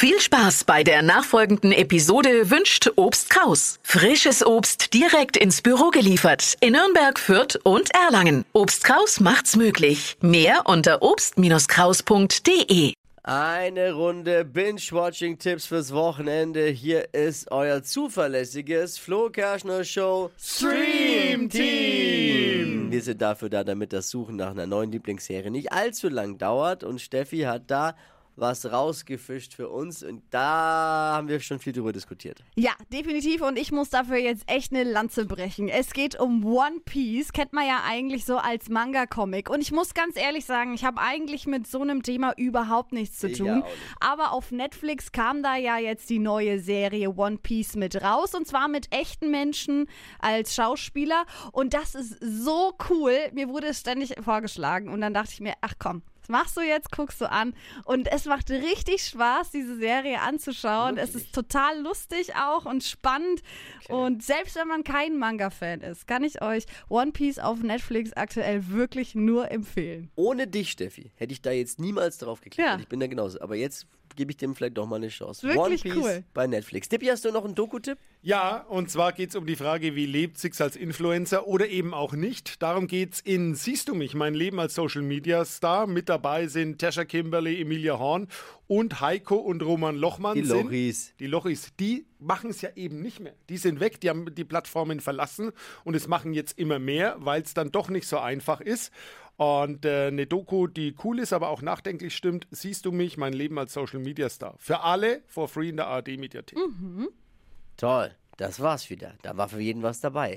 Viel Spaß bei der nachfolgenden Episode wünscht Obst Kraus. Frisches Obst direkt ins Büro geliefert in Nürnberg, Fürth und Erlangen. Obst Kraus macht's möglich. Mehr unter obst-kraus.de. Eine Runde Binge-Watching-Tipps fürs Wochenende. Hier ist euer zuverlässiges Flo Kerschner Show Stream Team. Wir sind dafür da, damit das Suchen nach einer neuen Lieblingsserie nicht allzu lang dauert. Und Steffi hat da was rausgefischt für uns und da haben wir schon viel drüber diskutiert. Ja, definitiv und ich muss dafür jetzt echt eine Lanze brechen. Es geht um One Piece, kennt man ja eigentlich so als Manga-Comic und ich muss ganz ehrlich sagen, ich habe eigentlich mit so einem Thema überhaupt nichts zu tun. nicht. Aber auf Netflix kam da ja jetzt die neue Serie One Piece mit raus und zwar mit echten Menschen als Schauspieler und das ist so cool. Mir wurde es ständig vorgeschlagen und dann dachte ich mir, ach komm. Das machst du jetzt, guckst du an. Und es macht richtig Spaß, diese Serie anzuschauen. Es ist total lustig auch und spannend. Und selbst wenn man kein Manga-Fan ist, kann ich euch One Piece auf Netflix aktuell wirklich nur empfehlen. Ohne dich, Steffi, hätte ich da jetzt niemals drauf geklickt. Ja. Ich bin da genauso. Aber jetzt gebe ich dem vielleicht doch mal eine Chance. Wirklich One Piece cool. bei Netflix. Tippi, hast du noch einen Doku-Tipp? Ja, und zwar geht es um die Frage, wie lebt sich's als Influencer oder eben auch nicht. Darum geht's in Siehst du mich, mein Leben als Social Media Star. Mit dabei sind Tasha Kimberly, Emilia Horn und Heiko und Roman Lochmann. Die sind, Lochis. Die Lochis, die machen es ja eben nicht mehr. Die sind weg, die haben die Plattformen verlassen und es machen jetzt immer mehr, weil es dann doch nicht so einfach ist. Und äh, eine Doku, die cool ist, aber auch nachdenklich stimmt, siehst du mich, mein Leben als Social Media Star. Für alle for free in der ARD Mediathek. Toll. Das war's wieder. Da war für jeden was dabei.